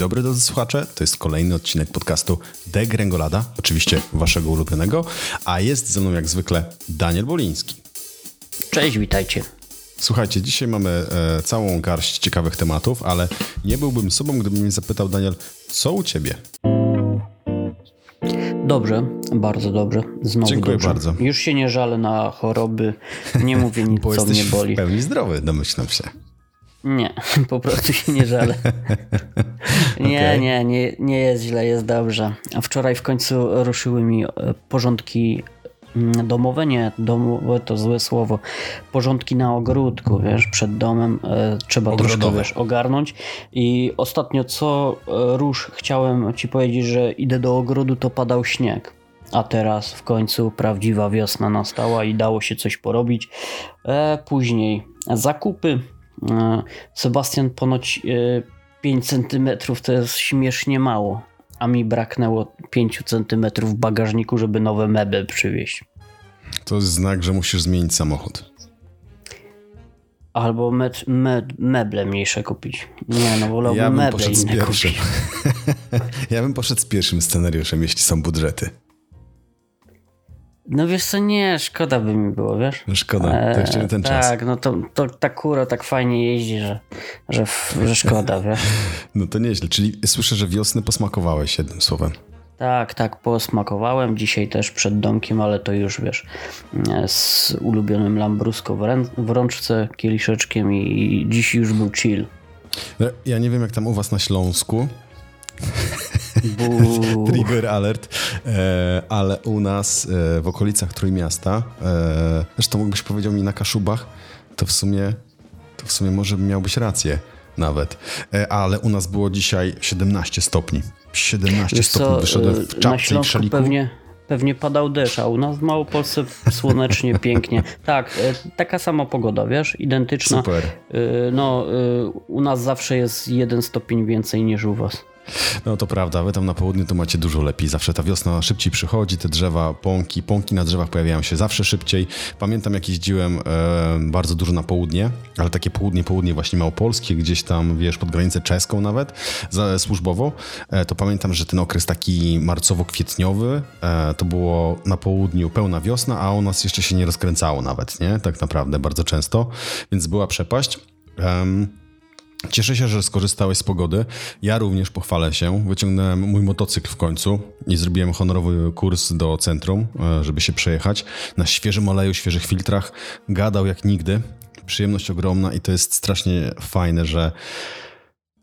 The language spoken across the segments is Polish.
dobry drodzy słuchacze, to jest kolejny odcinek podcastu Degrengolada, oczywiście waszego ulubionego, a jest ze mną jak zwykle Daniel Boliński. Cześć, witajcie. Słuchajcie, dzisiaj mamy e, całą garść ciekawych tematów, ale nie byłbym sobą, gdybym mnie zapytał Daniel, co u ciebie? Dobrze, bardzo dobrze. Znowu Dziękuję dobrze. bardzo. Już się nie żalę na choroby, nie mówię nic, Bo co mnie boli. w pełni zdrowy, domyślam się. Nie, po prostu się nie żalę. Nie, Okej. nie, nie, nie jest źle, jest dobrze. A wczoraj w końcu ruszyły mi e, porządki mm, domowe, nie, domowe to złe słowo. Porządki na ogródku, wiesz, przed domem e, trzeba troszkę, Ogrodowe. wiesz, ogarnąć. I ostatnio co e, rusz chciałem ci powiedzieć, że idę do ogrodu, to padał śnieg. A teraz w końcu prawdziwa wiosna nastała i dało się coś porobić. E, później zakupy. E, Sebastian ponoć e, 5 cm to jest śmiesznie mało, a mi braknęło 5 cm w bagażniku, żeby nowe meble przywieźć. To jest znak, że musisz zmienić samochód. Albo met, me, meble mniejsze kupić. Nie, no wolałbym Ja meble inne kupić. ja bym poszedł z pierwszym scenariuszem, jeśli są budżety. No wiesz co, nie, szkoda by mi było, wiesz? Szkoda, to jeszcze nie ten czas. Tak, no to, to ta kura tak fajnie jeździ, że, że, że szkoda, wiesz? No to nieźle, czyli słyszę, że wiosny posmakowałeś jednym słowem. Tak, tak, posmakowałem dzisiaj też przed domkiem, ale to już wiesz, e, z ulubionym Lambrusco w, rę- w rączce, kieliszeczkiem i dziś już był chill. No, Ja nie wiem jak tam u was na Śląsku. trigger alert, e, ale u nas e, w okolicach Trójmiasta, e, zresztą mógłbyś powiedział mi na Kaszubach, to w sumie, to w sumie może miałbyś rację nawet, e, ale u nas było dzisiaj 17 stopni. 17 Wiesz stopni, co, wyszedłem e, w na czapce i szaliku. pewnie, pewnie padał deszcz, a u nas w Małopolsce słonecznie, pięknie. Tak, e, taka sama pogoda, wiesz, identyczna. Super. E, No, e, u nas zawsze jest jeden stopień więcej niż u was. No to prawda, wy tam na południu to macie dużo lepiej. Zawsze ta wiosna szybciej przychodzi, te drzewa, pąki, pąki na drzewach pojawiają się zawsze szybciej. Pamiętam jak jeździłem e, bardzo dużo na południe, ale takie południe, południe właśnie małopolskie, gdzieś tam, wiesz, pod granicę czeską nawet, za, służbowo, e, to pamiętam, że ten okres taki marcowo-kwietniowy, e, to było na południu pełna wiosna, a u nas jeszcze się nie rozkręcało nawet, nie? Tak naprawdę, bardzo często, więc była przepaść. Cieszę się, że skorzystałeś z pogody. Ja również pochwalę się. Wyciągnąłem mój motocykl w końcu i zrobiłem honorowy kurs do centrum, e, żeby się przejechać. Na świeżym oleju, świeżych filtrach. Gadał jak nigdy. Przyjemność ogromna i to jest strasznie fajne, że,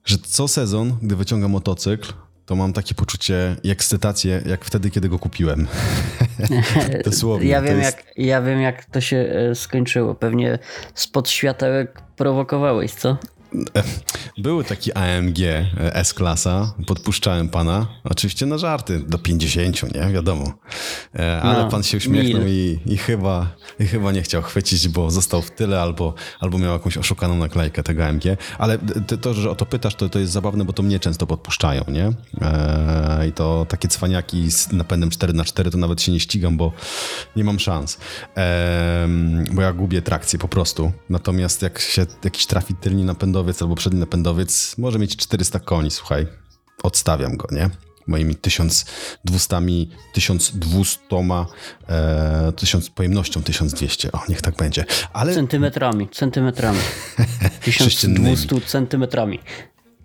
że co sezon, gdy wyciągam motocykl, to mam takie poczucie i ekscytację, jak wtedy, kiedy go kupiłem. Dosłownie. Ja wiem, jest- jak, ja wiem, jak to się e, skończyło. Pewnie spod światełek prowokowałeś, co? Był taki AMG e, S-klasa, podpuszczałem pana, oczywiście na żarty, do 50, nie, wiadomo. E, Ale No, pan się uśmiechnął i, i, chyba, i chyba nie chciał chwycić, bo został w tyle albo, albo miał jakąś oszukaną naklejkę tego AMG. Ale ty, to, że o to pytasz, to, to jest zabawne, bo to mnie często podpuszczają, nie? E, I to takie cwaniaki z napędem 4x4 to nawet się nie ścigam, bo nie mam szans. Bo ja gubię trakcję po prostu. Natomiast jak się jakiś trafi tylny napędowiec albo przedni napędowiec, może mieć 400 koni, słuchaj, odstawiam go, nie? Moimi 1200, 1200, e, 1000, pojemnością 1200, o niech tak będzie. Ale Centymetrami, centymetrami. Sześciennymi. 1200 centymetrami.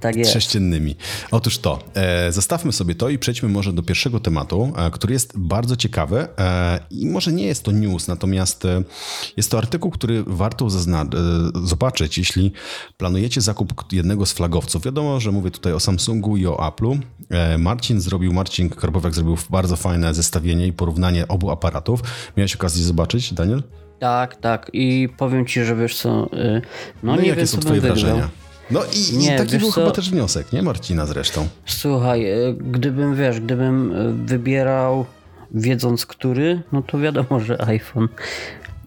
Tak jest. Sześciennymi. Otóż to, e, zostawmy sobie to i przejdźmy może do pierwszego tematu, e, który jest bardzo ciekawy e, i może nie jest to news, natomiast e, jest to artykuł, który warto e, zobaczyć, jeśli planujecie zakup jednego z flagowców. Wiadomo, że mówię tutaj o Samsungu i o Apple'u. E, Marcin zrobił, Marcin Karbowiak zrobił bardzo fajne zestawienie i porównanie obu aparatów. Miałeś okazję zobaczyć, Daniel? Tak, tak. I powiem ci, że wiesz co, no, No nie jakie wiem, są co twoje wygrał. No i, i Nie, taki wiesz był co? chyba też wniosek, nie Marcina zresztą. Słuchaj, y, gdybym, wiesz, gdybym y, wybierał wiedząc który, no to wiadomo, że iPhone.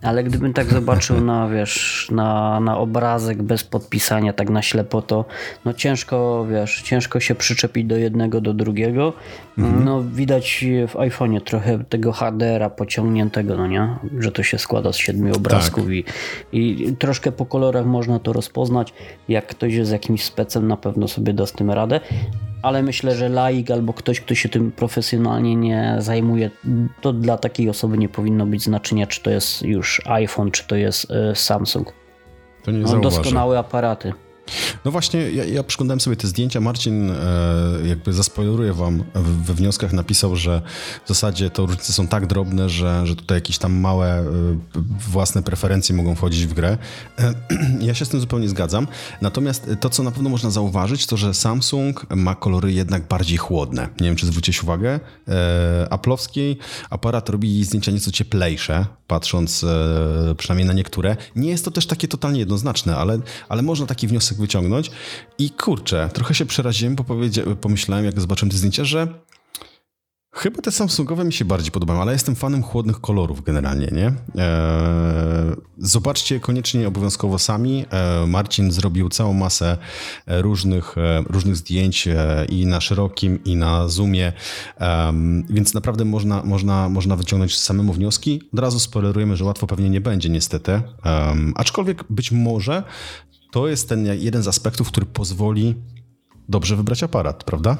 Ale gdybym tak zobaczył na, wiesz, na, na obrazek bez podpisania, tak na ślepo, to no ciężko, wiesz, ciężko się przyczepić do jednego, do drugiego. No widać w iPhone'ie trochę tego HDR-a pociągniętego, no nie? Że to się składa z siedmiu obrazków i, i troszkę po kolorach można to rozpoznać. Jak ktoś jest jakimś specem, na pewno sobie da z tym radę. Ale myślę, że laik albo ktoś, kto się tym profesjonalnie nie zajmuje, to dla takiej osoby nie powinno być znaczenia, czy to jest już iPhone, czy to jest y, Samsung. To nie no, doskonałe aparaty. No właśnie, ja, ja przyglądałem sobie te zdjęcia. Marcin e, jakby zaspoileruję wam, we wnioskach napisał, że w zasadzie to różnice są tak drobne, że, że tutaj jakieś tam małe e, własne preferencje mogą wchodzić w grę. E, ja się z tym zupełnie zgadzam. Natomiast to, co na pewno można zauważyć, to, że Samsung ma kolory jednak bardziej chłodne. Nie wiem, czy zwróciłeś uwagę. E, aparat robi zdjęcia nieco cieplejsze, patrząc e, przynajmniej na niektóre. Nie jest to też takie totalnie jednoznaczne, ale, ale można taki wniosek wniosek wyciągnąć. I kurczę, trochę się przeraziłem, bo pomyślałem, jak zobaczyłem te zdjęcia, że Chyba te Samsungowe mi się bardziej podobają, ale jestem fanem chłodnych kolorów generalnie, nie? Eee, zobaczcie koniecznie obowiązkowo sami. Eee, Marcin zrobił całą masę e, różnych, e, różnych zdjęć e, i na szerokim, i na zoomie, więc naprawdę można, można, można wyciągnąć samemu wnioski. Od razu spoilerujemy, że łatwo pewnie nie będzie niestety, aczkolwiek być może to jest ten jeden z aspektów, który pozwoli dobrze wybrać aparat, prawda?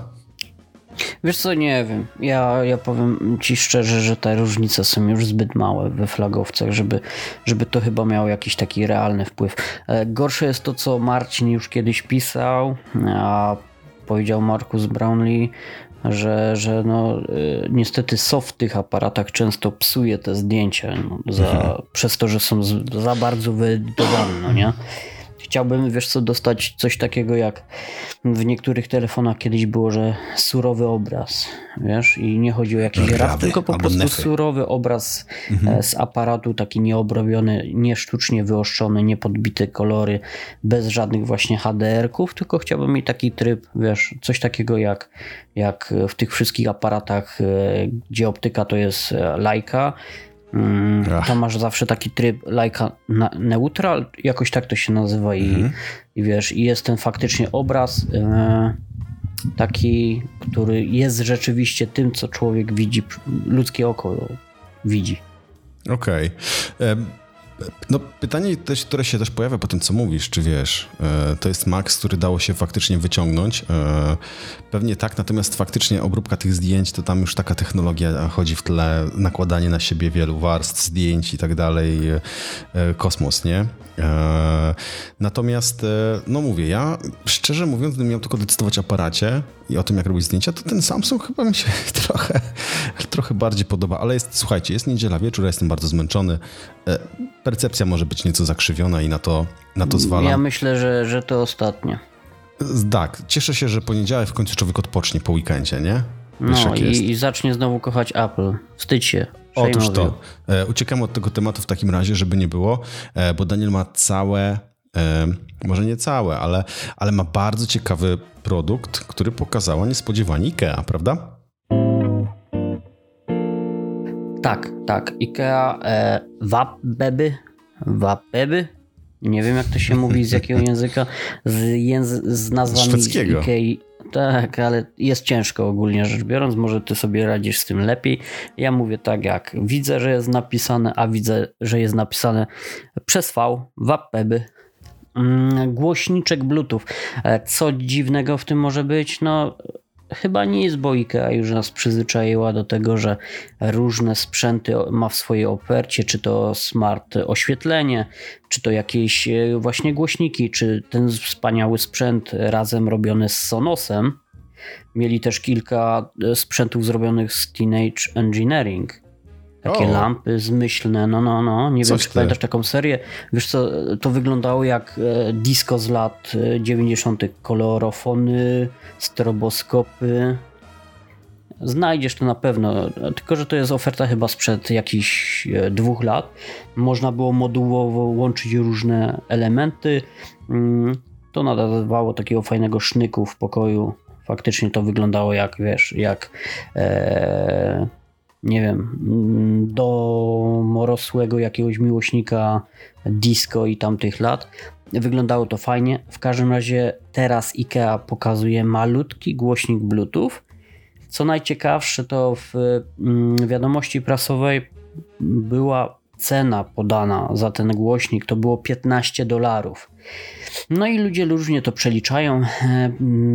Wiesz co, nie wiem. Ja, ja powiem ci szczerze, że te różnice są już zbyt małe we flagowcach, żeby, żeby to chyba miało jakiś taki realny wpływ. E, gorsze jest to, co Marcin już kiedyś pisał, a powiedział Markus Brownlee, że, że no, y, niestety soft w tych aparatach często psuje te zdjęcia no, za, mhm. przez to, że są za bardzo wyedytowane, no nie? Chciałbym, wiesz co, dostać coś takiego jak w niektórych telefonach kiedyś było, że surowy obraz, wiesz, i nie chodzi o jakiś rap, tylko po prostu nefy. surowy obraz mhm. E, z aparatu, taki nieobrobiony, nie sztucznie wyoszczony, nie podbite kolory, bez żadnych właśnie HDR-ków, tylko chciałbym mieć taki tryb, wiesz, coś takiego jak, jak w tych wszystkich aparatach, e, gdzie optyka to jest e, Leica, Mm, tam masz zawsze taki tryb lajka neutral, jakoś tak to się nazywa i, mhm. i wiesz, i jest ten faktycznie obraz e, taki, który jest rzeczywiście tym, co człowiek widzi, ludzkie oko widzi. Okej. Okay. No, pytanie, też, które się też pojawia po tym, co mówisz, czy wiesz, e, to jest Max, który dało się faktycznie wyciągnąć. E, pewnie tak, natomiast faktycznie obróbka tych zdjęć, to tam już taka technologia chodzi w tle, nakładanie na siebie wielu warstw, zdjęć i tak dalej, e, kosmos, nie? Natomiast, no mówię, ja szczerze mówiąc, gdybym miał tylko decydować o aparacie i o tym, jak robić zdjęcia, to ten Samsung chyba mi się trochę, trochę bardziej podoba, ale jest, słuchajcie, jest niedziela wieczór, ja jestem bardzo zmęczony percepcja może być nieco zakrzywiona i na to, na to zwalam. Ja myślę, że, że to ostatnie. Tak, cieszę się, że poniedziałek w końcu człowiek odpocznie po weekendzie, nie? Wiesz, no i, i, zacznie znowu kochać Apple. Wstydź się. Otóż to. E, uciekamy od tego tematu w takim razie, żeby nie było, e, bo Daniel ma całe, e, może nie całe, ale, ale ma bardzo ciekawy produkt, który pokazała niespodziewanie IKEA, prawda? Tak, tak. IKEA e, Wapbeby, Wapbeby, nie wiem jak to się mówi, z jakiego języka, z, języ- z nazwami Szwedzkiego. Ikei. Tak, ale jest ciężko ogólnie rzecz biorąc, może ty sobie radzisz z tym lepiej. Ja mówię tak jak widzę, że jest napisane, a widzę, że jest napisane przez V, Wapbeby. Mm, głośniczek Bluetooth. E, co dziwnego w tym może być? No Chyba nie jest, bo IKEA już nas przyzwyczaiła do tego, że różne sprzęty ma w swojej ofercie, czy to smart oświetlenie, czy to jakieś e, właśnie głośniki, czy ten wspaniały sprzęt razem robiony z Sonosem. Mieli też kilka e, sprzętów zrobionych z Teenage Engineering. Takie o. lampy zmyślne, no, no, no. Nie Coś wiem, czy pamiętasz taką serię. Wiesz co, to wyglądało jak e, disco z lat 90. Kolorofony, stroboskopy. Znajdziesz to na pewno, tylko że to jest oferta chyba sprzed jakichś e, dwóch lat. Można było modułowo łączyć różne elementy. Mm, to nadawało takiego fajnego sznyku w pokoju. Faktycznie to wyglądało jak, wiesz, jak e, nie wiem, mm, do morosłego jakiegoś miłośnika disco i tamtych lat. Wyglądało to fajnie. W każdym razie teraz IKEA pokazuje malutki głośnik Bluetooth. Co najciekawsze, to w mm, wiadomości prasowej była cena podana za ten głośnik, to było 15 dolarów. No i ludzie różnie to przeliczają. E,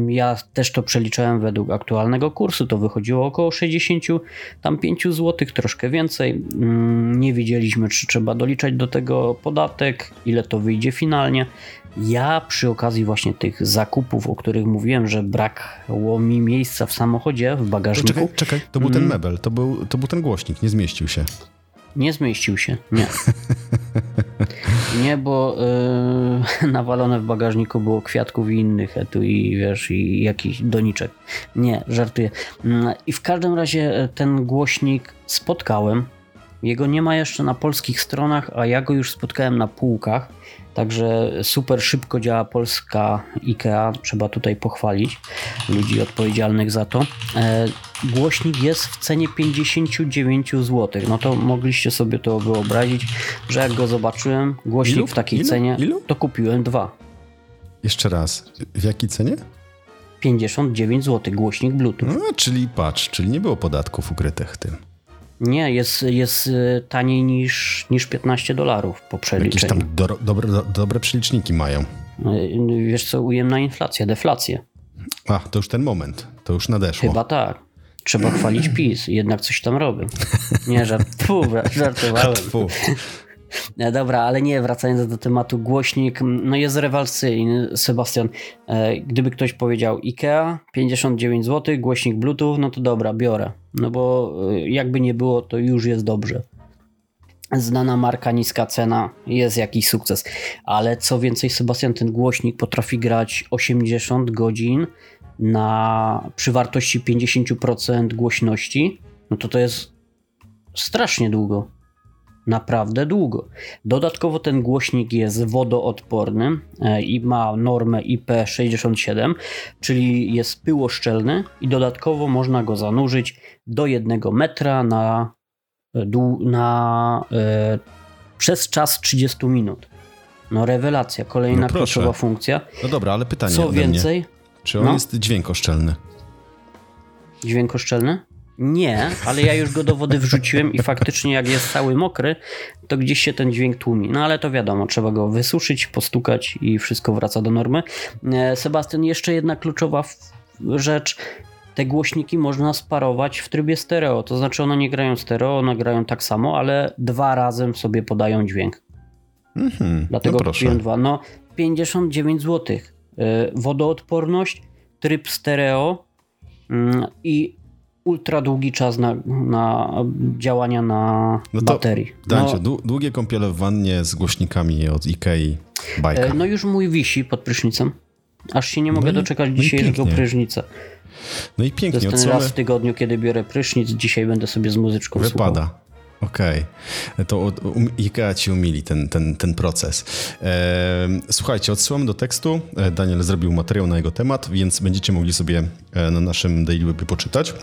ja też to przeliczałem według aktualnego kursu. To wychodziło około 65 zł, troszkę więcej. Mm, nie wiedzieliśmy, czy trzeba doliczać do tego podatek, ile to wyjdzie finalnie. Ja przy okazji właśnie tych zakupów, o których mówiłem, że brakło mi miejsca w samochodzie, w bagażniku. Czekaj, czekaj, to był ten mm. mebel, to był, to był ten głośnik, nie zmieścił się. Nie zmieścił się, nie. nie, bo yy, nawalone w bagażniku było kwiatków i innych i wiesz, i jakiś doniczek. Nie, żartuję. Mm, I w każdym razie e, ten głośnik spotkałem. Jego nie ma jeszcze na polskich stronach, a ja go już spotkałem na półkach. Także super szybko działa polska IKEA, trzeba tutaj pochwalić ludzi odpowiedzialnych za to. Głośnik jest w cenie 59 zł. No to mogliście sobie to wyobrazić, że jak go zobaczyłem, głośnik Ilu? w takiej Ilu? cenie, Ilu? to kupiłem dwa. Jeszcze raz, w jakiej cenie? 59 zł, głośnik Bluetooth. No, czyli patrz, czyli nie było podatków ukrytych w tym. Nie, jest, jest y, taniej niż, niż 15 dolarów po przeliczeniu. Jakieś tam do, dobre, do, dobre przeliczniki mają. Y, wiesz co, ujemna inflacja, deflację. A, to już ten moment, to już nadeszło. Chyba tak. Trzeba chwalić PiS, jednak coś tam robię. Nie, żart, fu, żartowałem. E, dobra, ale nie, wracając do tematu, głośnik no jest rewelacyjny, Sebastian. E, gdyby ktoś powiedział IKEA, 59 zł, głośnik Bluetooth, no to dobra, biorę. No bo e, jakby nie było, to już jest dobrze. Znana marka, niska cena, jest jakiś sukces. Ale co więcej, Sebastian, ten głośnik potrafi grać 80 godzin na, przy wartości 50% głośności. No to to jest strasznie długo naprawdę długo. Dodatkowo ten głośnik jest wodoodporny e, i ma normę IP67, czyli jest pyłoszczelny i dodatkowo można go zanurzyć do jednego metra na, e, na e, przez czas 30 minut. No rewelacja, kolejna no kluczowa funkcja. No dobra, ale pytanie Co więcej... Mnie. Czy on no? jest dźwiękoszczelny? Dźwiękoszczelny? Nie, ale ja już go do wody wrzuciłem i faktycznie jak jest cały mokry, to gdzieś się ten dźwięk tłumi. No ale to wiadomo, trzeba go wysuszyć, postukać i wszystko wraca do normy. E, Sebastian, jeszcze jedna kluczowa rzecz. Te głośniki można sparować w trybie stereo, to znaczy one nie grają stereo, one grają tak samo, ale dwa razem sobie podają dźwięk. Mhm, Dlatego no kupiłem dwa. No 59 zł. E, wodoodporność, tryb stereo mm, i ultra długi czas na, na działania na no baterii. Dancie, no, długie kąpiele w wannie z głośnikami od Ikei bajka. E, no już mój wisi pod prysznicem. Aż się nie mogę no doczekać no dzisiejszego prysznica. No i pięknie. To jest ten raz w tygodniu, kiedy biorę prysznic. Dzisiaj będę sobie z muzyczką Wypada. Słuchał. Okej, okay. to um, IKEA ci umili ten, ten, ten proces. E, słuchajcie, odsyłam do tekstu. E, Daniel zrobił materiał na jego temat, więc będziecie mogli sobie e, na naszym Daily Webie poczytać.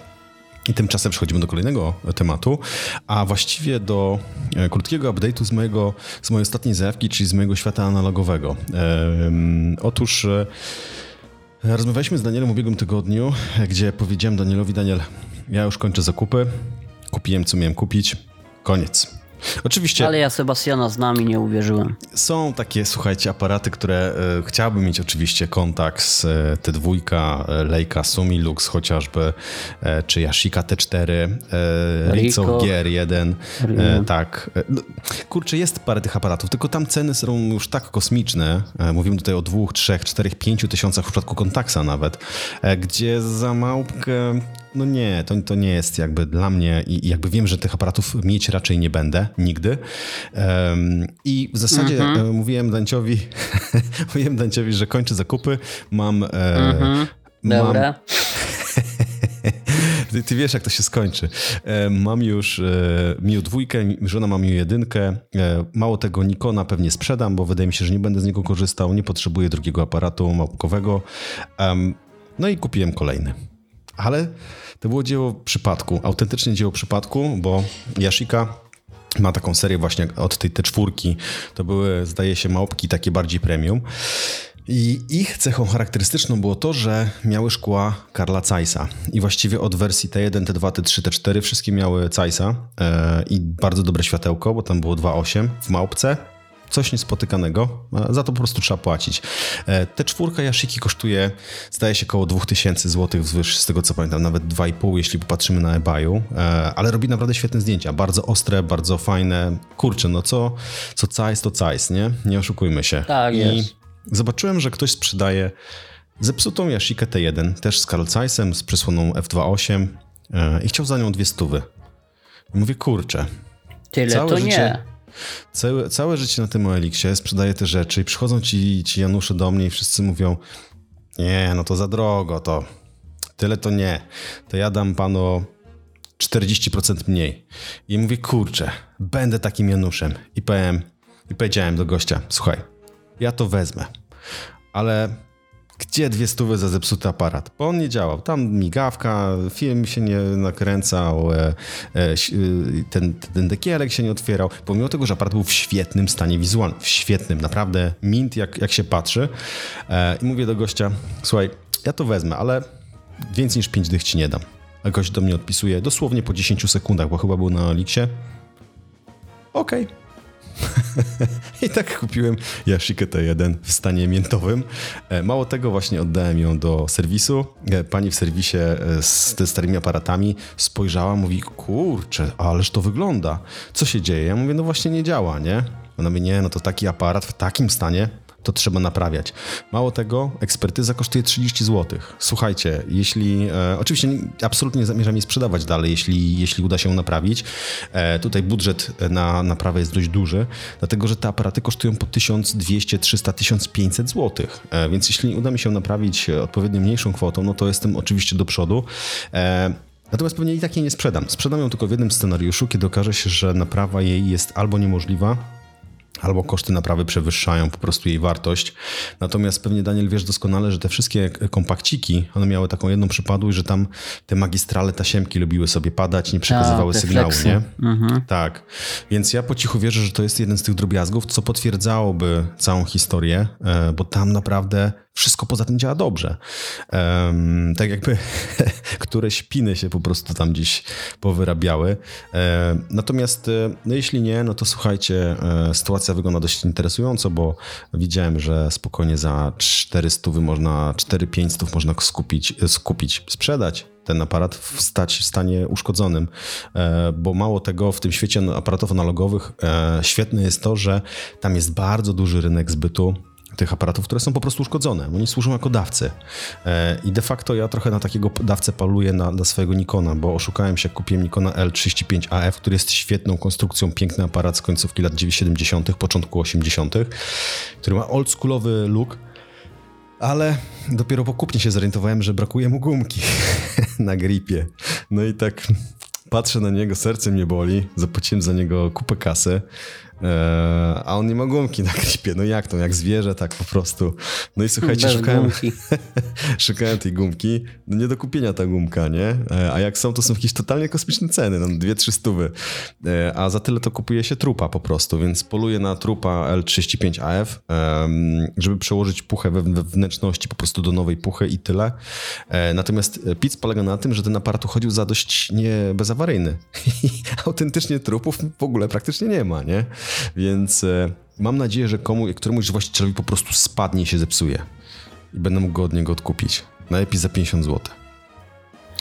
I tymczasem przechodzimy do kolejnego tematu, a właściwie do e, krótkiego update'u z, mojego, z mojej ostatniej zajawki, czyli z mojego świata analogowego. otóż e, rozmawialiśmy z Danielem w ubiegłym tygodniu, gdzie powiedziałem Danielowi, Daniel, ja już kończę zakupy, kupiłem co miałem kupić, koniec. Oczywiście. Ale ja Sebastiana z nami nie uwierzyłem. Są takie, słuchajcie, aparaty, które e, chciałbym mieć oczywiście kontakt z e, T2, e, Leica Sumilux chociażby, e, czy Yashica T4, e, Ricoh GR1. E, tak. No, kurczę, jest parę tych aparatów, tylko tam ceny są już tak kosmiczne. Mówimy tutaj o dwóch, trzech, czterech, pięciu tysiącach w przypadku Kontaksa nawet, gdzie za małpkę no nie, to, to nie jest jakby dla mnie i jakby wiem, że tych aparatów mieć raczej nie będę nigdy. Um, I w zasadzie mm -hmm. mówiłem Danciowi, mówiłem Danciowi, że kończę zakupy, mam... E, mm -hmm. Dobra. Mam, ty, ty, wiesz, jak to się skończy. E, mam już e, Miu dwójkę, żona ma Miu jedynkę. Mało tego, Nikona pewnie sprzedam, bo wydaje mi się, że nie będę z niego korzystał. Nie potrzebuję drugiego aparatu małpkowego. No i kupiłem kolejny. Ale to było dzieło przypadku, autentycznie dzieło przypadku, bo Yashica ma taką serię właśnie od tej T4. To były, zdaje się, małpki takie bardziej premium. I ich cechą charakterystyczną było to, że miały szkła Karla Zeissa. I właściwie od wersji T1, T2, T3, T4 wszystkie miały Zeissa e, i bardzo dobre światełko, bo tam było 2.8 w małpce coś niespotykanego, za to po prostu trzeba płacić. E, te czwórka Yashiki kosztuje, zdaje się, około 2000 zł wzwyż, z tego co pamiętam, nawet 2,5, jeśli popatrzymy na eBayu, e, ale robi naprawdę świetne zdjęcia, bardzo ostre, bardzo fajne. Kurczę, no co, co cajs to cajs, nie? Nie oszukujmy się. Tak I jest. zobaczyłem, że ktoś sprzedaje zepsutą Yashikę T1, też z Carl Zeissem, z przysłoną F2.8 e, i chciał za nią dwie stówy. I mówię, kurczę, Tyle to życie- nie. Całe, całe życie na tym Elixie sprzedaję te rzeczy i przychodzą ci, ci Janusze do mnie i wszyscy mówią nie, no to za drogo, to tyle to nie. To ja dam panu 40% mniej. I mówię, kurczę, będę takim Januszem. I powiem, i powiedziałem do gościa, słuchaj, ja to wezmę, ale gdzie dwie stówy za zepsuty aparat? Bo on nie działał. Tam migawka, film się nie nakręcał, e, e, y, ten, ten dekielek się nie otwierał. Pomimo tego, że aparat był w świetnym stanie wizualnym. W świetnym, naprawdę mint jak, jak się patrzy. E, I mówię do gościa, słuchaj, ja to wezmę, ale więcej niż 5 dych ci nie dam. A gość do mnie odpisuje dosłownie po 10 sekundach, bo chyba był na Elixie. Okej. I tak kupiłem Yashikę T1 w stanie miętowym. E, Mało tego, właśnie oddałem ją do serwisu. E, Pani w serwisie e, z te starymi aparatami spojrzała, mówi, kurczę, ależ to wygląda. Co się dzieje? Ja mówię, no właśnie nie działa, nie? Ona mówi, nie, no to taki aparat w takim stanie to trzeba naprawiać. Mało tego, ekspertyza kosztuje 30 zł. Słuchajcie, jeśli. E, oczywiście nie, absolutnie nie zamierzam jej sprzedawać dalej, jeśli, jeśli uda się ją naprawić. E, tutaj budżet na naprawę jest dość duży, dlatego że te aparaty kosztują po 1200, 300, 1500 zł. E, więc jeśli uda mi się naprawić e, odpowiednio mniejszą kwotą, no to jestem oczywiście do przodu. E, Natomiast pewnie i tak jej nie sprzedam. Sprzedam ją tylko w jednym scenariuszu, kiedy okaże się, że naprawa jej jest albo niemożliwa, albo koszty naprawy przewyższają po prostu jej wartość. Natomiast pewnie Daniel wiesz doskonale, że te wszystkie kompakciki, one miały taką jedną przypadłość, że tam te magistrale tasiemki lubiły sobie padać, nie przekazywały te sygnału, fleksy. nie? Tak. Więc ja po cichu wierzę, że to jest jeden z tych drobiazgów, co potwierdzałoby całą historię, e, bo tam naprawdę wszystko poza tym działa dobrze. Em, tak jakby które śpiny się po prostu tam gdzieś powyrabiały. E, natomiast e, no jeśli nie, no to słuchajcie, e, sytuacja wygląda dość interesująco, bo widziałem, że spokojnie za 400 można, 4-5 można skupić, skupić, sprzedać ten aparat w, stać, w stanie uszkodzonym, e, bo mało tego, w tym świecie aparatów analogowych e, świetne jest to, że tam jest bardzo duży rynek zbytu tych aparatów, które są po prostu uszkodzone. Oni służą jako dawcy. E, I de facto ja trochę na takiego dawcę paluję na, na swojego Nikona, bo oszukałem się, kupiłem Nikona L35AF, który jest świetną konstrukcją, piękny aparat z końcówki lat 70., początku 80., który ma oldschoolowy look, ale dopiero po kupnie się zorientowałem, że brakuje mu gumki na gripie. No i tak patrzę na niego, serce mnie boli, zapłaciłem za niego kupę kasy, a on nie ma gumki na gripie. No jak to, jak zwierzę, tak po prostu. No i słuchajcie, Bez szukałem, szukałem tej gumki, no nie do kupienia ta gumka, nie? E, A jak są, to są jakieś totalnie kosmiczne ceny, no dwie, trzy stówy. E, A za tyle to kupuje się trupa po prostu, więc poluję na trupa L35AF, em, żeby przełożyć puchę we we wnętrzności po prostu do nowej puchy i tyle. E, Natomiast PIC polega na tym, że ten aparat uchodził za dość nie bezawaryjny. Autentycznie trupów w ogóle praktycznie nie ma, nie? Więc e, mam nadzieję, że komu, któremuś właścicielowi po prostu spadnie i się zepsuje i będę mógł go od niego odkupić. Najlepiej za 50 zł.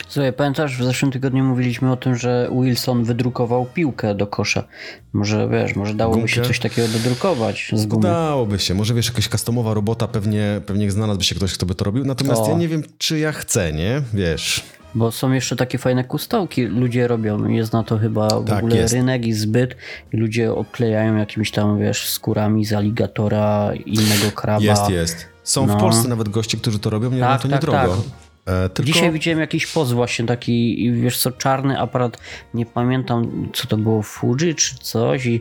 Słuchaj, pamiętasz, w zeszłym tygodniu mówiliśmy o tym, że Wilson wydrukował piłkę do kosza. Może wiesz, może dałoby się Gumkę? coś takiego dodrukować z gumy. Dałoby się. Może wiesz, jakaś customowa robota, pewnie, pewnie znalazłby się ktoś, kto by to robił. Natomiast O. ja nie wiem, czy ja chcę, nie? Wiesz. Bo są jeszcze takie fajne kustałki, ludzie robią. Jest na to chyba w Tak, ogóle jest. rynek i zbyt. I ludzie odklejają jakimiś tam, wiesz, skórami z aligatora, innego kraba. Jest, jest. Są No. w Polsce nawet goście, którzy to robią, nie Tak, to tak, niedrogo. tak. E, tylko... Dzisiaj widziałem jakiś post właśnie taki, wiesz co, czarny aparat, nie pamiętam co to było, Fuji czy coś i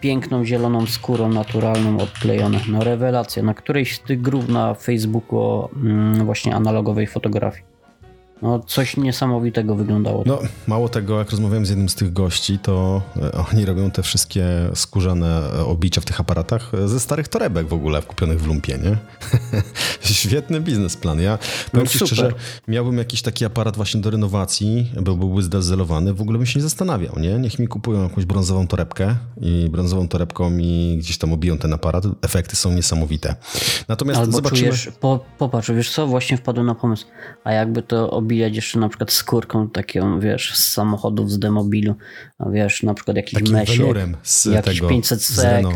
piękną zieloną skórą naturalną odklejone. No rewelacja, na którejś z tych grup na Facebooku o mm, właśnie analogowej fotografii. No, coś niesamowitego wyglądało. No, mało tego, jak rozmawiałem z jednym z tych gości, to e, oni robią te wszystkie skórzane e, obicia w tych aparatach e, ze starych torebek w ogóle, kupionych w lumpie, nie? Świetny biznesplan. Ja powiem ci szczerze, miałbym jakiś taki aparat właśnie do renowacji, bo byłby zdezelowany, w ogóle bym się nie zastanawiał, nie? Niech mi kupują jakąś brązową torebkę i brązową torebką mi gdzieś tam obiją ten aparat. Efekty są niesamowite. Natomiast Albo zobaczymy... czujesz, po, popatrz, wiesz co, właśnie wpadłem na pomysł, a jakby to obijać jeszcze na przykład skórką taką, wiesz, z samochodów, z demobilu, a wiesz, na przykład jakiś Takim mesiek, z jakiś tego, 500 z sek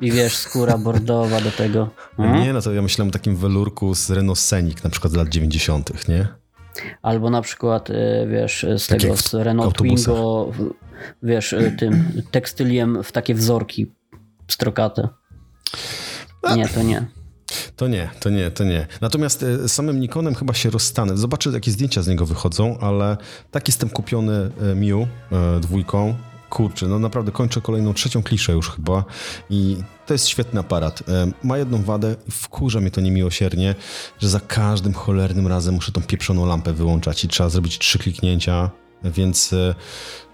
i wiesz, skóra bordowa do tego. Hmm? Nie, no to ja myślałem o takim welurku z Renault Scenic, na przykład z lat 90., nie? Albo na przykład, y, wiesz, z Tak tego, z Renault. Twingo, wiesz, y, tym tekstyliem w takie wzorki strokate. Nie, to nie. To nie, to nie, to nie. Natomiast e, samym Nikonem chyba się rozstanę. Zobaczę, jakie zdjęcia z niego wychodzą, ale tak jestem kupiony e, Miu e, dwójką. Kurczę, no naprawdę kończę kolejną, trzecią kliszę już chyba i to jest świetny aparat. Ma jedną wadę wkurza mnie to niemiłosiernie, że za każdym cholernym razem muszę tą pieprzoną lampę wyłączać i trzeba zrobić trzy kliknięcia, więc e,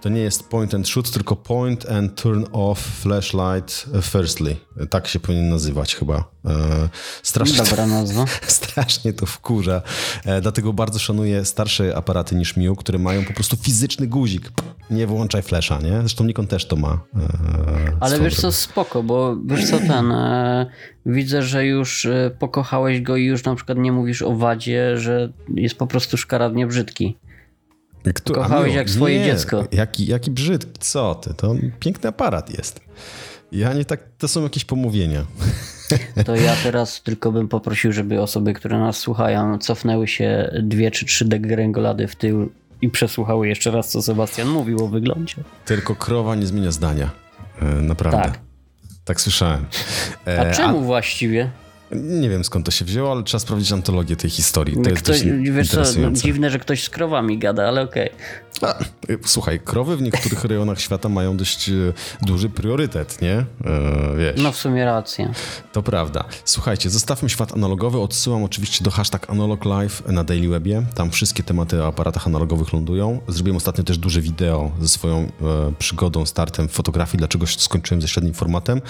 to nie jest point and shoot, tylko point and turn off flashlight firstly. Tak się powinien nazywać chyba. E, Strasznie to, Dobra nazwa. strasznie to wkurza. E, Dlatego bardzo szanuję starsze aparaty niż Miu, które mają po prostu fizyczny guzik. Nie wyłączaj flasha, nie? Zresztą Nikon też to ma. Ale wiesz co, drogą. spoko, bo wiesz co, ten, widzę, że już pokochałeś go i już na przykład nie mówisz o wadzie, że jest po prostu szkaradnie brzydki. Kto- a kochałeś jak swoje nie, dziecko. Jaki, jaki brzydki, co ty? To piękny aparat jest. Ja nie tak, to są jakieś pomówienia. To ja teraz tylko bym poprosił, żeby osoby, które nas słuchają, cofnęły się dwie czy trzy degrengolady w tył i przesłuchały jeszcze raz, co Sebastian mówił o wyglądzie. Tylko krowa nie zmienia zdania. E, Naprawdę. Tak. Tak słyszałem. A E, czemu właściwie? Nie wiem skąd to się wzięło, ale trzeba sprawdzić antologię tej historii. To jest Ktoś, dość wiesz co, no, dziwne, że ktoś z krowami gada, ale okej. A, y, słuchaj, krowy w niektórych rejonach świata mają dość e, duży priorytet, nie? E, No w sumie racja. to prawda. Słuchajcie, zostawmy świat analogowy. Odsyłam oczywiście do hashtag Analog Live na Daily Webie. Tam wszystkie tematy o aparatach analogowych lądują. Zrobiłem ostatnio też duże wideo ze swoją e, przygodą, startem fotografii, dlaczego skończyłem ze średnim formatem.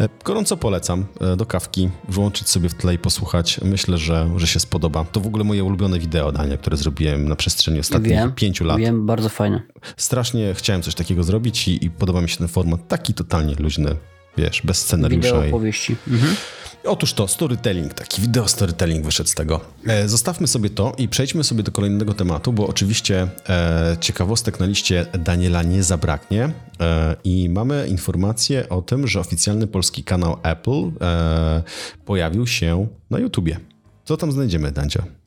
E, gorąco polecam e, do kawki, włączyć sobie w tle i posłuchać. Myślę, że, że się spodoba. To w ogóle moje ulubione wideo, Dania, które zrobiłem na przestrzeni ostatnich Wiem, pięciu lat. wiem, bardzo fajne. Strasznie chciałem coś takiego zrobić i, i podoba mi się ten format taki totalnie luźny, wiesz, bez scenariusza. Wideo I... opowieści. Mhm. Otóż to, storytelling, taki wideo storytelling wyszedł z tego. E, zostawmy sobie to i przejdźmy sobie do kolejnego tematu, bo oczywiście e, ciekawostek na liście Daniela nie zabraknie e, i mamy informację o tym, że oficjalny polski kanał Apple e, pojawił się na YouTubie. Co tam znajdziemy, Dancio?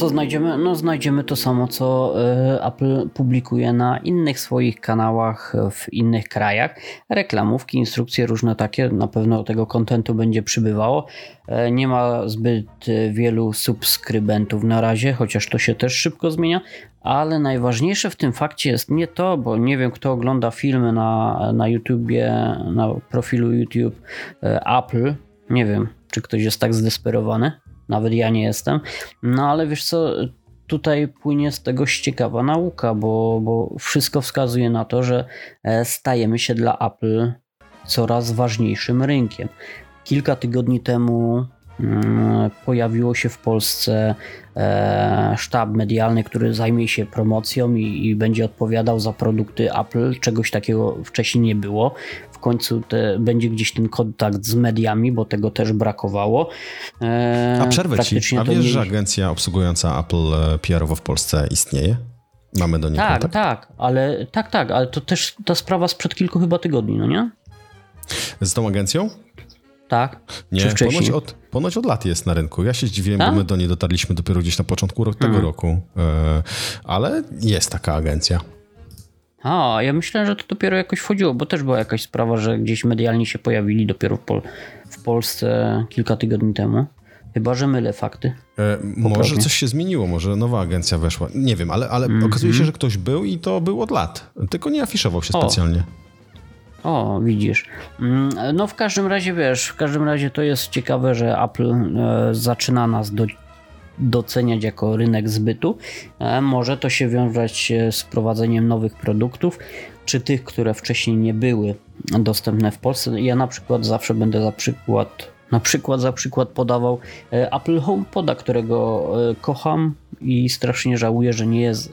Co znajdziemy? No znajdziemy to samo, co e, Apple publikuje na innych swoich kanałach e, w innych krajach. Reklamówki, instrukcje różne takie, na pewno tego kontentu będzie przybywało. E, Nie ma zbyt wielu subskrybentów na razie, chociaż to się też szybko zmienia. Ale najważniejsze w tym fakcie jest nie to, bo nie wiem kto ogląda filmy na, na YouTubie, na profilu YouTube Apple. Nie wiem, czy ktoś jest tak zdesperowany. Nawet ja nie jestem. No ale wiesz co, tutaj płynie z tego ciekawa nauka, bo, bo wszystko wskazuje na to, że e, stajemy się dla Apple coraz ważniejszym rynkiem. Kilka tygodni temu pojawiło się w Polsce e, sztab medialny, który zajmie się promocją i, i będzie odpowiadał za produkty Apple. Czegoś takiego wcześniej nie było. W końcu te, będzie gdzieś ten kontakt z mediami, bo tego też brakowało. E, A przerwę ci, a wiesz, nie- że agencja obsługująca Apple e, PR-owo w Polsce istnieje? Mamy do niej Tak, kontakt? tak, ale tak, tak, ale to też ta sprawa sprzed kilku chyba tygodni, no nie? Z tą agencją? Tak. Nie, Czy wcześniej? ponoć od, ponoć od lat jest na rynku. Ja się zdziwiłem, Tak? bo my do niej dotarliśmy dopiero gdzieś na początku tego Mhm. roku. E, ale jest taka agencja. A, ja myślałem, że to dopiero jakoś wchodziło, bo też była jakaś sprawa, że gdzieś medialnie się pojawili dopiero w, Pol- w Polsce kilka tygodni temu. Chyba, że mylę fakty. E, może coś się zmieniło, może nowa agencja weszła. Nie wiem, ale, ale Mhm. okazuje się, że ktoś był i to był od lat. Tylko nie afiszował się O. specjalnie. O, widzisz. Mm, No w każdym razie wiesz, w każdym razie to jest ciekawe, że Apple e, zaczyna nas do, doceniać jako rynek zbytu. E, może to się wiązać z wprowadzeniem nowych produktów, czy tych, które wcześniej nie były dostępne w Polsce. Ja na przykład zawsze będę za przykład na przykład za przykład podawał e, Apple HomePoda, którego e, kocham i strasznie żałuję, że nie jest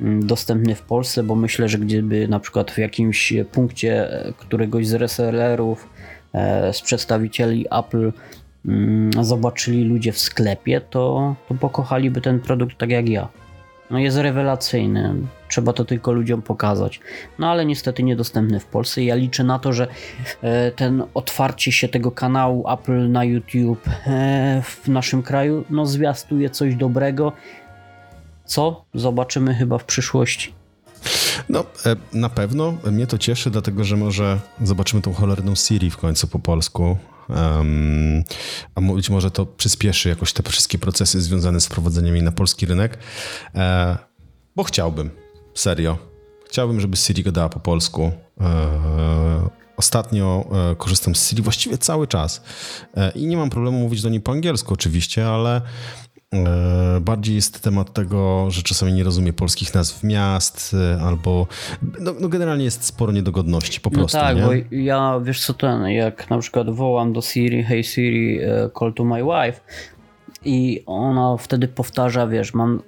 dostępny w Polsce, bo myślę, że gdyby na przykład w jakimś punkcie któregoś z resellerów, z przedstawicieli Apple zobaczyli ludzie w sklepie, to, to pokochaliby ten produkt tak jak ja. No jest rewelacyjny. Trzeba to tylko ludziom pokazać. No ale niestety niedostępny w Polsce. Ja liczę na to, że e, ten otwarcie się tego kanału Apple na YouTube e, w naszym kraju no zwiastuje coś dobrego. Co zobaczymy chyba w przyszłości. No, e, na pewno mnie to cieszy, dlatego że może zobaczymy tą cholerną Siri w końcu po polsku. A być może to przyspieszy jakoś te wszystkie procesy związane z wprowadzeniem jej na polski rynek, e, bo chciałbym, serio. Chciałbym, żeby Siri gadała po polsku. E, ostatnio e, korzystam z Siri właściwie cały czas i nie mam problemu mówić do niej po angielsku oczywiście, ale bardziej jest temat tego, że czasami nie rozumie polskich nazw miast, e, albo no, no generalnie jest sporo niedogodności po no prostu. No tak, nie? bo ja wiesz co ten, jak na przykład wołam do Siri, hey Siri, e, call to my wife i ona wtedy powtarza, wiesz, mam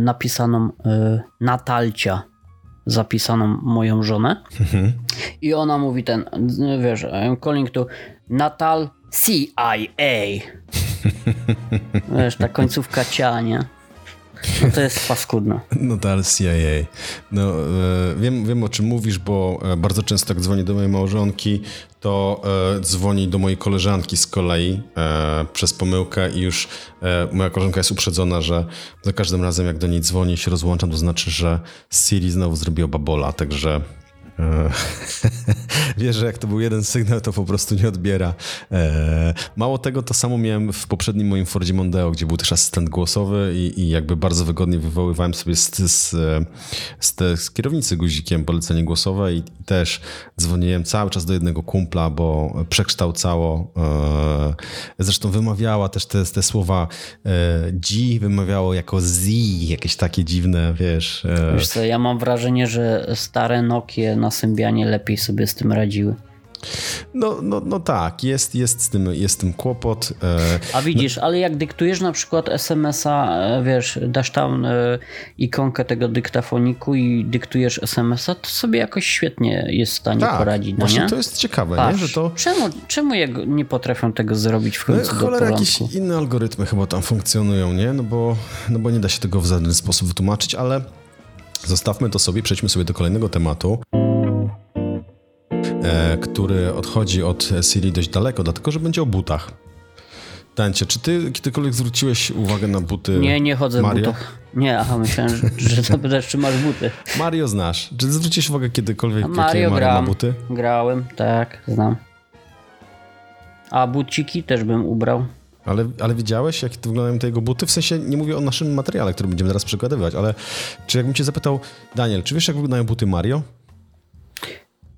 napisaną Natalcia zapisaną moją żonę mhm. i ona mówi ten, wiesz, I'm calling to Natal CIA. Wiesz, ta końcówka cia, nie? No to jest paskudno. No to ale CIA. No, e, wiem, wiem o czym mówisz, bo e, bardzo często jak dzwonię do mojej małżonki, to e, dzwoni do mojej koleżanki z kolei przez pomyłkę i już moja koleżanka jest uprzedzona, że za każdym razem jak do niej dzwoni się rozłączam, to znaczy, że Siri znowu zrobiła babola, także wiesz, że jak to był jeden sygnał, to po prostu nie odbiera. E, mało tego, to samo miałem w poprzednim moim Fordzie Mondeo, gdzie był też asystent głosowy i, i jakby bardzo wygodnie wywoływałem sobie z, z, z, z kierownicy guzikiem polecenie głosowe i, i też dzwoniłem cały czas do jednego kumpla, bo przekształcało. E, zresztą wymawiała też te, te słowa G, wymawiało jako Z, jakieś takie dziwne, wiesz. Wiesz co, ja mam wrażenie, że stare Nokie na Symbianie lepiej sobie z tym radziły. No, no, no tak, jest, jest, z tym, jest z tym kłopot. E, A widzisz, no... ale jak dyktujesz na przykład SMS-a, e, wiesz, dasz tam e, ikonkę tego dyktafoniku i dyktujesz SMS-a, to sobie jakoś świetnie jest w stanie tak, poradzić. No właśnie nie? to jest ciekawe, Patrz, nie? Że to... czemu, czemu nie potrafią tego zrobić w końcu no, cholera, jakieś inne algorytmy chyba tam funkcjonują, nie? No bo, no bo nie da się tego w żaden sposób wytłumaczyć, ale zostawmy to sobie, przejdźmy sobie do kolejnego tematu. E, który odchodzi od Siri dość daleko, dlatego że będzie o butach. Tańcie, czy ty kiedykolwiek zwróciłeś uwagę na buty Nie, nie chodzę Mario? w butach. Nie, aha, myślałem, że, zapytasz, czy masz buty. Mario znasz. Czy zwróciłeś uwagę kiedykolwiek, A Mario jakie Mario ma buty? Grałem, tak, znam. A buciki też bym ubrał. Ale, ale widziałeś, jak wyglądają te jego buty? W sensie nie mówię o naszym materiale, który będziemy teraz przykładywać, ale czy jakbym cię zapytał, Daniel, czy wiesz, jak wyglądają buty Mario?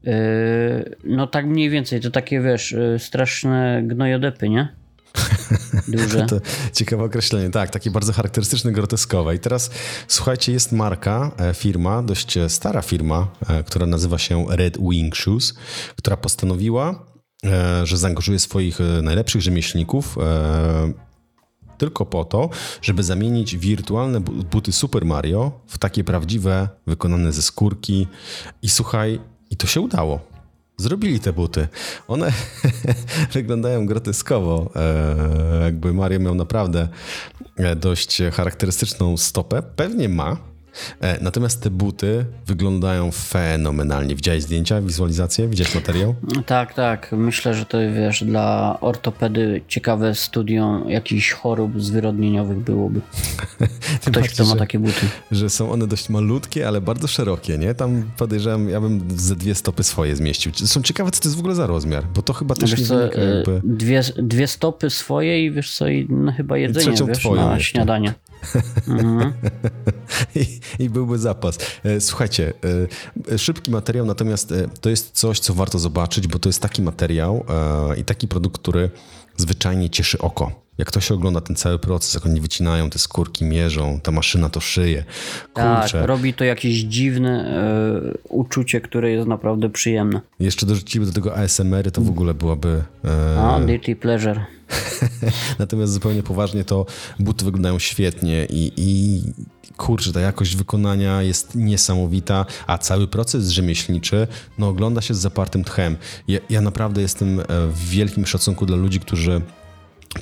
Yy, no tak mniej więcej, to takie wiesz, yy, straszne gnojodepy, nie? Duże. to ciekawe określenie, tak, takie bardzo charakterystyczne, groteskowe. I teraz słuchajcie, jest marka, e, firma, dość e, stara firma, e, która nazywa się Red Wing Shoes, która postanowiła, że zaangażuje swoich najlepszych rzemieślników tylko po to, żeby zamienić wirtualne buty Super Mario w takie prawdziwe, wykonane ze skórki. I słuchaj, i to się udało. Zrobili te buty. One wyglądają groteskowo. E, jakby Mario miał naprawdę e, dość charakterystyczną stopę. Pewnie ma, natomiast te buty wyglądają fenomenalnie. Widziałeś zdjęcia, wizualizację? Widziałeś materiał? Tak, tak. Myślę, że to wiesz, dla ortopedy ciekawe studium jakichś chorób zwyrodnieniowych byłoby. Ktoś, kto ma takie buty. Że są one dość malutkie, ale bardzo szerokie, nie? Tam podejrzewam, ja bym ze dwie stopy swoje zmieścił. Są ciekawe, co to jest w ogóle za rozmiar, bo to chyba też wiesz nie co, wynika e, jakby... Dwie, dwie stopy swoje i wiesz co, i no, chyba jedzenie, wiesz, na jeszcze. śniadanie. Mhm. I, I, byłby zapas. E, słuchajcie, e, szybki materiał, natomiast e, to jest coś, co warto zobaczyć, bo to jest taki materiał i taki produkt, który zwyczajnie cieszy oko. Jak to się ogląda ten cały proces, jak oni wycinają te skórki, mierzą, ta maszyna to szyje. Kurczę. Tak, robi to jakieś dziwne y, uczucie, które jest naprawdę przyjemne. Jeszcze dorzucimy do tego ASMR-y, to w ogóle byłaby... E... A, dirty pleasure. Natomiast zupełnie poważnie to buty wyglądają świetnie i, i kurczę, ta jakość wykonania jest niesamowita, a cały proces rzemieślniczy no, ogląda się z zapartym tchem. Ja, ja naprawdę jestem e, w wielkim szacunku dla ludzi, którzy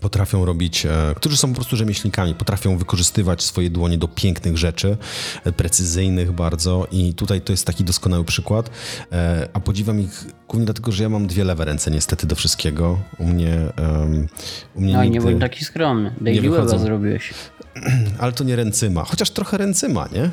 potrafią robić, e, którzy są po prostu rzemieślnikami, potrafią wykorzystywać swoje dłonie do pięknych rzeczy, e, precyzyjnych bardzo. I tutaj to jest taki doskonały przykład, e, a podziwiam ich głównie dlatego, że ja mam dwie lewe ręce niestety do wszystkiego. U mnie, um, u mnie No i nie bądź taki skromny. Daily Weba zrobiłeś. Ale to nie ręcyma, chociaż trochę ręcyma, nie? Eee,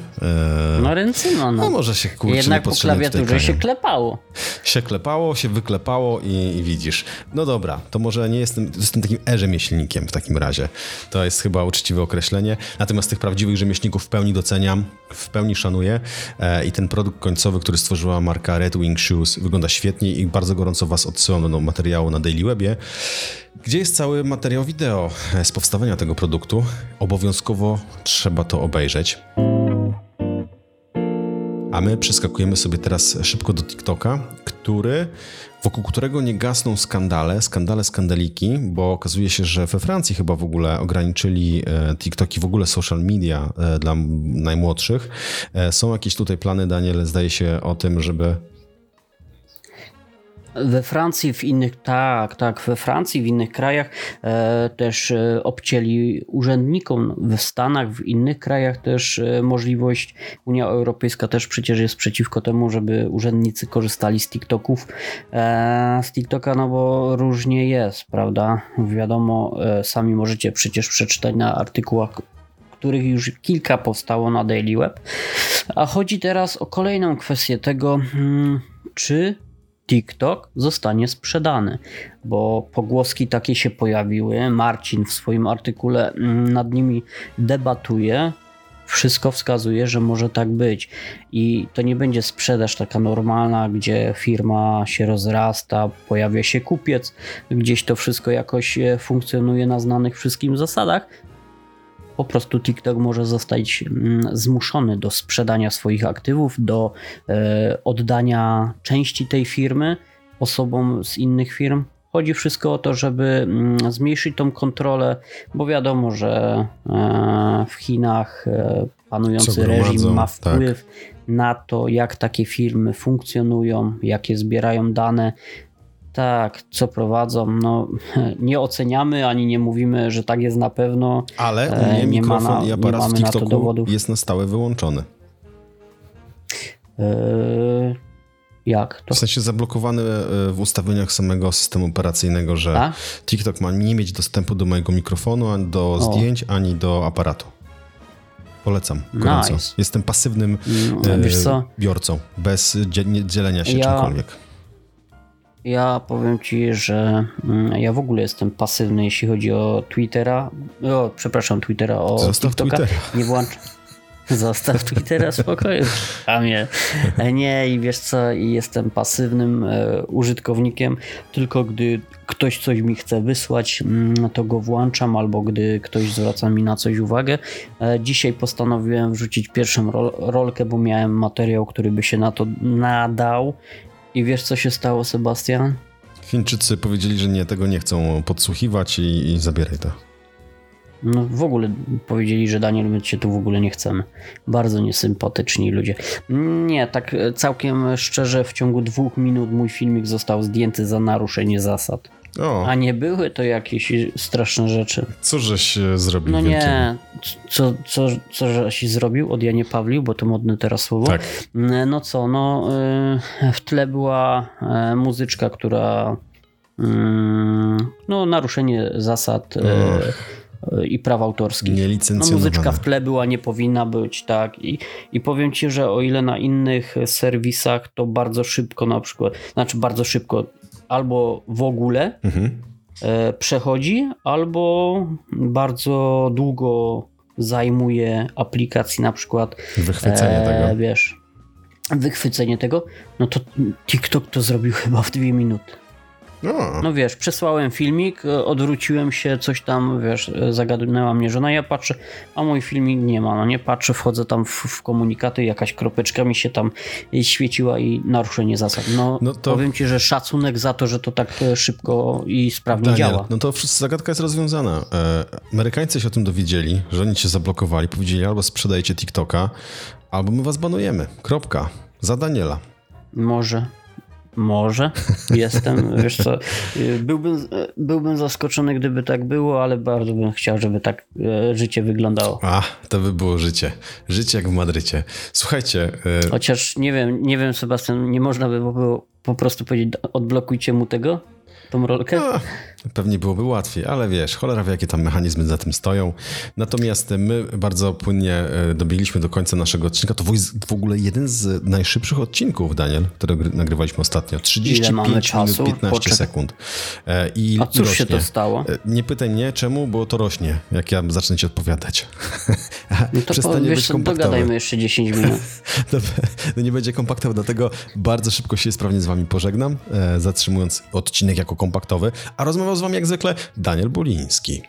no ręcyma, no. no. może się kurczę Jednak po klawiaturze się klepało. Się klepało, się wyklepało i, i, widzisz. No dobra, to może nie jestem, jestem takim e-rzemieślnikiem w takim razie. To jest chyba uczciwe określenie. Natomiast tych prawdziwych rzemieślników w pełni doceniam, w pełni szanuję e, i ten produkt końcowy, który stworzyła marka Red Wing Shoes wygląda świetnie i bardzo gorąco was odsyłam do materiału na Daily Webie gdzie jest cały materiał wideo z powstawania tego produktu. Obowiązkowo trzeba to obejrzeć. A my przeskakujemy sobie teraz szybko do TikToka, który, wokół którego nie gasną skandale, skandale, skandaliki, bo okazuje się, że we Francji chyba w ogóle ograniczyli e, TikToki, w ogóle social media e, dla najmłodszych. E, są jakieś tutaj plany, Daniel, zdaje się o tym, żeby we Francji, w innych, tak, tak, we Francji, w innych krajach e, też e, obcięli urzędnikom, w Stanach, w innych krajach też e, możliwość, Unia Europejska też przecież jest przeciwko temu, żeby urzędnicy korzystali z TikToków, e, z TikToka, no bo różnie jest, prawda, wiadomo, e, sami możecie przecież przeczytać na artykułach których już kilka powstało na Daily Web. A chodzi teraz o kolejną kwestię tego, hmm, czy TikTok zostanie sprzedany, bo pogłoski takie się pojawiły. Marcin w swoim artykule mm, nad nimi debatuje. Wszystko wskazuje, że może tak być. I to nie będzie sprzedaż taka normalna, gdzie firma się rozrasta, pojawia się kupiec, gdzieś to wszystko jakoś e, funkcjonuje na znanych wszystkim zasadach, po prostu TikTok może zostać mm, zmuszony do sprzedania swoich aktywów, do e, oddania części tej firmy osobom z innych firm. Chodzi wszystko o to, żeby mm, zmniejszyć tą kontrolę, bo wiadomo, że e, w Chinach e, panujący reżim ma wpływ tak. na to, jak takie firmy funkcjonują, jakie zbierają dane, tak, co prowadzą. No, nie oceniamy ani nie mówimy, że tak jest na pewno. Ale u mnie nie mikrofon ma na, i aparat w TikToku na jest na stałe wyłączony. Yy, jak to? W sensie zablokowany e, w ustawieniach samego systemu operacyjnego, że A? TikTok ma nie mieć dostępu do mojego mikrofonu, ani do o. zdjęć, ani do aparatu. Polecam gorąco. Nice. Jestem pasywnym no, e, biorcą, bez dzielenia się ja, czymkolwiek. Ja powiem ci, że mm, ja w ogóle jestem pasywny, jeśli chodzi o Twittera. O, przepraszam, Twittera, o Zostaw TikToka. Twittera. Nie włączam. Zostaw Twittera spokoju. Kamie. Nie, i wiesz co, jestem pasywnym e, użytkownikiem, tylko gdy ktoś coś mi chce wysłać, mm, to go włączam, albo gdy ktoś zwraca mi na coś uwagę. E, dzisiaj postanowiłem wrzucić pierwszą rol, rolkę, bo miałem materiał, który by się na to nadał i wiesz, co się stało, Sebastian? Chińczycy powiedzieli, że nie, tego nie chcą podsłuchiwać i, i zabieraj to. No w ogóle powiedzieli, że Daniel, my cię tu w ogóle nie chcemy. Bardzo niesympatyczni ludzie. Nie, tak całkiem szczerze, w ciągu dwóch minut mój filmik został zdjęty za naruszenie zasad. O. A nie były to jakieś straszne rzeczy. Co żeś e, zrobił? No nie, co, co, co żeś zrobił od Janie Pawlił, bo to modne teraz słowo. Tak. Mm, no co, no e, w tle była e, muzyczka, która mm, no naruszenie zasad i praw autorskich. No, muzyczka w tle była, nie powinna być, tak. I, I powiem ci, że o ile na innych serwisach to bardzo szybko na przykład, znaczy bardzo szybko, albo w ogóle mhm. E, przechodzi, albo bardzo długo zajmuje aplikacji na przykład. Wychwycenie e, tego. Wiesz, wychwycenie tego, no to TikTok to zrobił chyba w dwie minuty. O, No wiesz, przesłałem filmik, e, odwróciłem się, coś tam, wiesz, e, zagadnęła mnie żona, ja patrzę, a mój filmik nie ma, no nie patrzę, wchodzę tam w, w komunikaty, jakaś kropeczka mi się tam świeciła i naruszenie zasad. No, No to- powiem ci, że szacunek za to, że to tak e, szybko i sprawnie Daniel, działa. no to zagadka jest rozwiązana. E, Amerykańcy się o tym dowiedzieli, że oni cię zablokowali, powiedzieli albo sprzedajecie TikToka, albo my was banujemy. Kropka. Za Daniela. Może. Może. Jestem, wiesz co, y, byłbym, y, byłbym zaskoczony, gdyby tak było, ale bardzo bym chciał, żeby tak e, życie wyglądało. A, to by było życie. Życie jak w Madrycie. Słuchajcie, e, Chociaż nie wiem, nie wiem, Sebastian, nie można by było po prostu powiedzieć, odblokujcie mu tego, tą rolkę. A, pewnie byłoby łatwiej, ale wiesz, cholera wie, jakie tam mechanizmy za tym stoją. Natomiast my bardzo płynnie e, dobiegliśmy do końca naszego odcinka. To w ogóle jeden z najszybszych odcinków, Daniel, który gry- nagrywaliśmy ostatnio. 35 mamy minut czasu? 15 Poczekaj. sekund. E, I, A cóż się rośnie. to stało? E, Nie pytaj mnie czemu, bo to rośnie, jak ja zacznę ci odpowiadać. No to po, Przestanie wiesz być kompaktowy. dogadajmy jeszcze 10 minut. No, no nie będzie kompaktowy, dlatego bardzo szybko się sprawnie z wami pożegnam, zatrzymując odcinek jako kompaktowy, a rozmawiał z wami jak zwykle Daniel Buliński,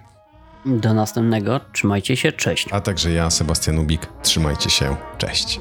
Do następnego, trzymajcie się, cześć. a także ja, Sebastian Ubik. Trzymajcie się, cześć.